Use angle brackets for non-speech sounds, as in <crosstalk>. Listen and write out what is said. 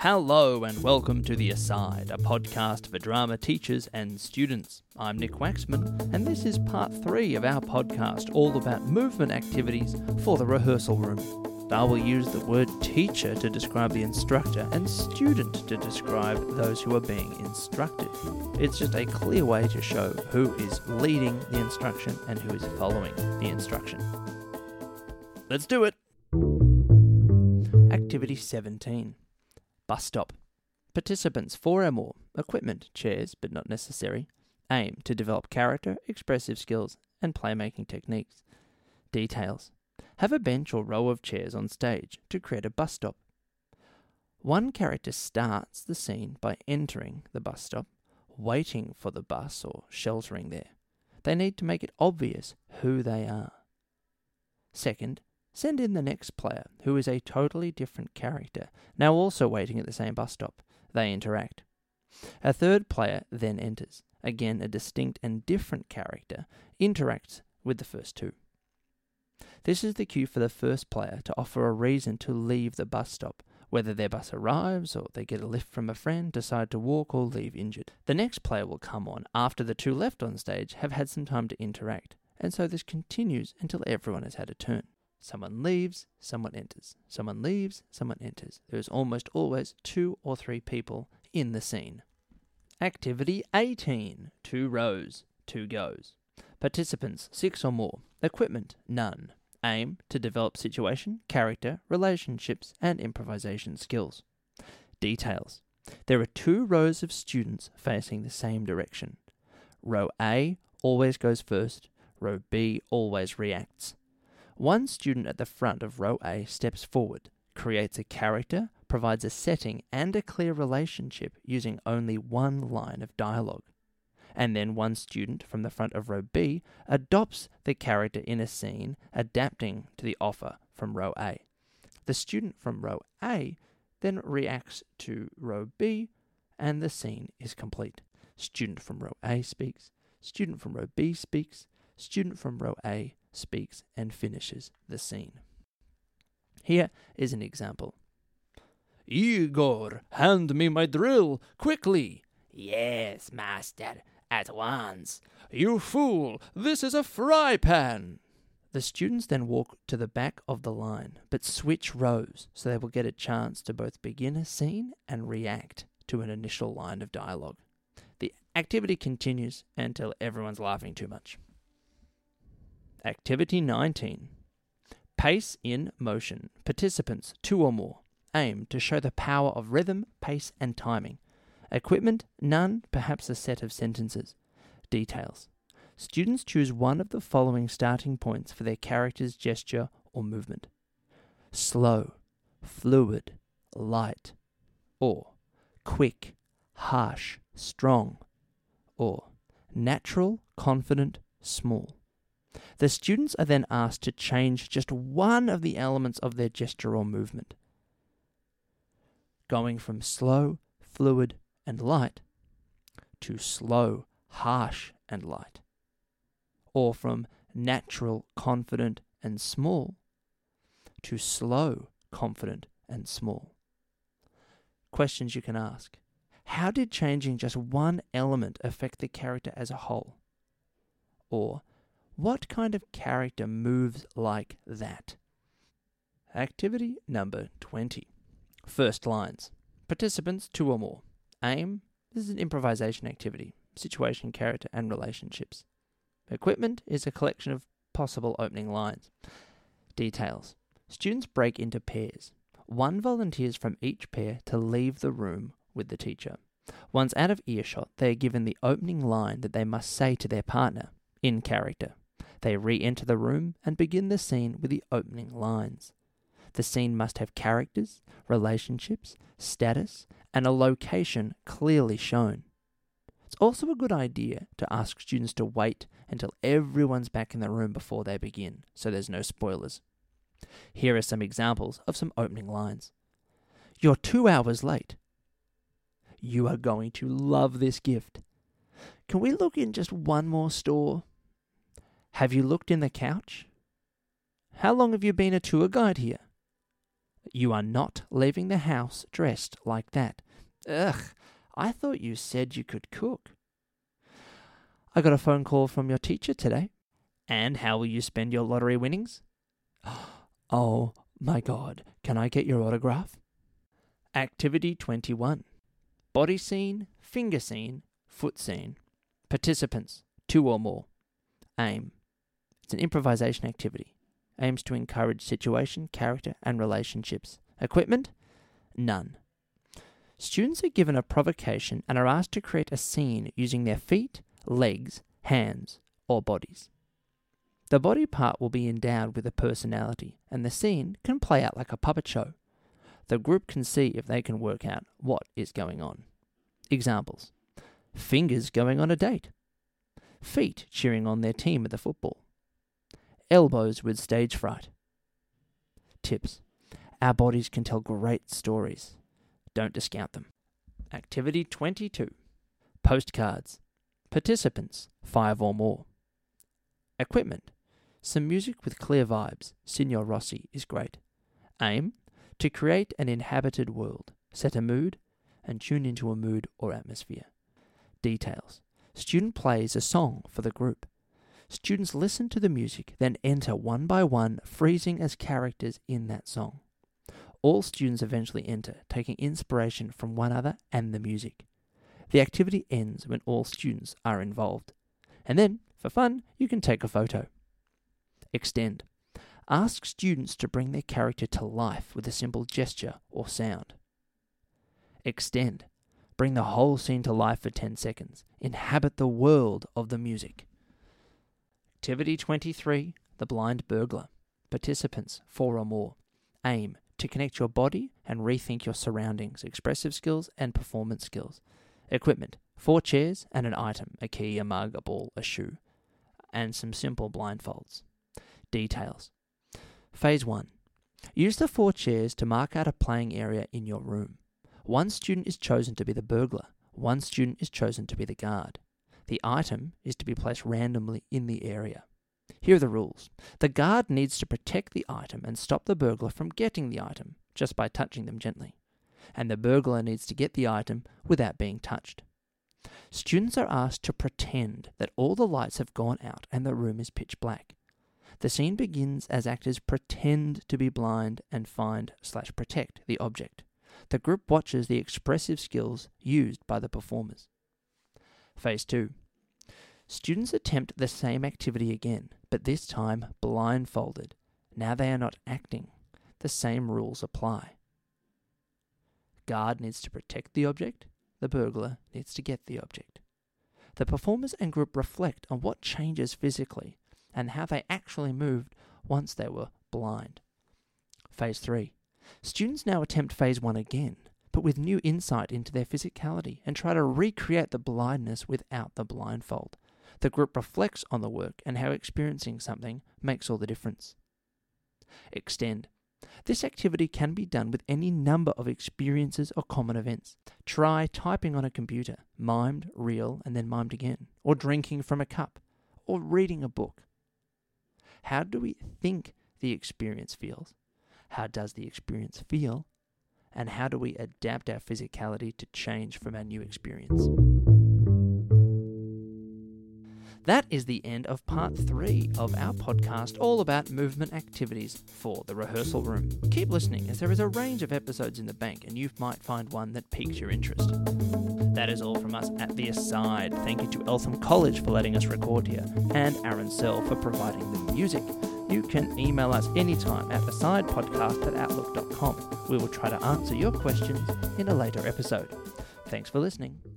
Hello and welcome to The Aside, a podcast for drama teachers and students. I'm Nick Waxman, and this is part three of our podcast all about movement activities for the rehearsal room. I will use the word teacher to describe the instructor and student to describe those who are being instructed. It's just a clear way to show who is leading the instruction and who is following the instruction. Let's do it! Activity 17 Bus stop. Participants, four or more, equipment, chairs, but not necessary. Aim to develop character, expressive skills, and playmaking techniques. Details. Have a bench or row of chairs on stage to create a bus stop. One character starts the scene by entering the bus stop, waiting for the bus or sheltering there. They need to make it obvious who they are. Second, Send in the next player, who is a totally different character, now also waiting at the same bus stop. They interact. A third player then enters. Again, a distinct and different character interacts with the first two. This is the cue for the first player to offer a reason to leave the bus stop, whether their bus arrives or they get a lift from a friend, decide to walk, or leave injured. The next player will come on after the two left on stage have had some time to interact, and so this continues until everyone has had a turn. Someone leaves, someone enters. Someone leaves, someone enters. There is almost always two or three people in the scene. Activity 18 Two rows, two goes. Participants, six or more. Equipment, none. Aim to develop situation, character, relationships, and improvisation skills. Details There are two rows of students facing the same direction. Row A always goes first, row B always reacts. One student at the front of row A steps forward, creates a character, provides a setting and a clear relationship using only one line of dialogue. And then one student from the front of row B adopts the character in a scene, adapting to the offer from row A. The student from row A then reacts to row B, and the scene is complete. Student from row A speaks, student from row B speaks, student from row A speaks and finishes the scene. Here is an example. Igor, hand me my drill, quickly. Yes, master, at once. You fool, this is a fry pan. The students then walk to the back of the line, but switch rows so they will get a chance to both begin a scene and react to an initial line of dialogue. The activity continues until everyone's laughing too much. Activity 19 Pace in motion. Participants, two or more. Aim to show the power of rhythm, pace, and timing. Equipment, none, perhaps a set of sentences. Details. Students choose one of the following starting points for their character's gesture or movement slow, fluid, light, or quick, harsh, strong, or natural, confident, small. The students are then asked to change just one of the elements of their gesture or movement, going from slow, fluid, and light to slow, harsh, and light, or from natural, confident, and small to slow, confident, and small. Questions you can ask How did changing just one element affect the character as a whole? Or, what kind of character moves like that? Activity number 20. First lines. Participants, two or more. Aim. This is an improvisation activity. Situation, character, and relationships. Equipment is a collection of possible opening lines. Details. Students break into pairs. One volunteers from each pair to leave the room with the teacher. Once out of earshot, they are given the opening line that they must say to their partner, in character. They re enter the room and begin the scene with the opening lines. The scene must have characters, relationships, status, and a location clearly shown. It's also a good idea to ask students to wait until everyone's back in the room before they begin, so there's no spoilers. Here are some examples of some opening lines. You're two hours late. You are going to love this gift. Can we look in just one more store? Have you looked in the couch? How long have you been a tour guide here? You are not leaving the house dressed like that. Ugh, I thought you said you could cook. I got a phone call from your teacher today. And how will you spend your lottery winnings? <gasps> Oh my god, can I get your autograph? Activity 21 Body scene, finger scene, foot scene. Participants, two or more. Aim. It's an improvisation activity. Aims to encourage situation, character, and relationships. Equipment? None. Students are given a provocation and are asked to create a scene using their feet, legs, hands, or bodies. The body part will be endowed with a personality, and the scene can play out like a puppet show. The group can see if they can work out what is going on. Examples Fingers going on a date, feet cheering on their team at the football, elbows with stage fright. Tips Our bodies can tell great stories. Don't discount them. Activity 22 Postcards. Participants, five or more. Equipment some music with clear vibes, Sigur Rós, is great. Aim to create an inhabited world, set a mood, and tune into a mood or atmosphere. Details Student plays a song for the group. Students listen to the music, then enter one by one, freezing as characters in that song. All students eventually enter, taking inspiration from one another and the music. The activity ends when all students are involved. And then, for fun, you can take a photo. Extend. Ask students to bring their character to life with a simple gesture or sound. Extend. Bring the whole scene to life for 10 seconds. Inhabit the world of the music. Activity 23 The Blind Burglar. Participants, four or more. Aim to connect your body and rethink your surroundings, expressive skills, and performance skills. Equipment four chairs and an item a key, a mug, a ball, a shoe, and some simple blindfolds details. Phase 1 Use the four chairs to mark out a playing area in your room. One student is chosen to be the burglar, one student is chosen to be the guard. The item is to be placed randomly in the area. Here are the rules. The guard needs to protect the item and stop the burglar from getting the item just by touching them gently. And the burglar needs to get the item without being touched. Students are asked to pretend that all the lights have gone out and the room is pitch black. The scene begins as actors pretend to be blind and find slash protect the object. The group watches the expressive skills used by the performers. Phase 2. Students attempt the same activity again, but this time blindfolded. Now they are not acting. The same rules apply. Guard needs to protect the object, the burglar needs to get the object. The performers and group reflect on what changes physically and how they actually moved once they were blind. Phase 3. Students now attempt Phase 1 again, but with new insight into their physicality and try to recreate the blindness without the blindfold. The group reflects on the work and how experiencing something makes all the difference. Extend. This activity can be done with any number of experiences or common events. Try typing on a computer, mimed, real, and then mimed again, or drinking from a cup, or reading a book, how do we think the experience feels? How does the experience feel? And how do we adapt our physicality to change from our new experience? That is the end of part three of our podcast, all about movement activities for the rehearsal room. Keep listening, as there is a range of episodes in the bank, and you might find one that piques your interest. That is all from us at The Aside. Thank you to Eltham College for letting us record here, and Aaron Sell for providing the music. You can email us anytime at asidepodcast at outlook.com. We will try to answer your questions in a later episode. Thanks for listening.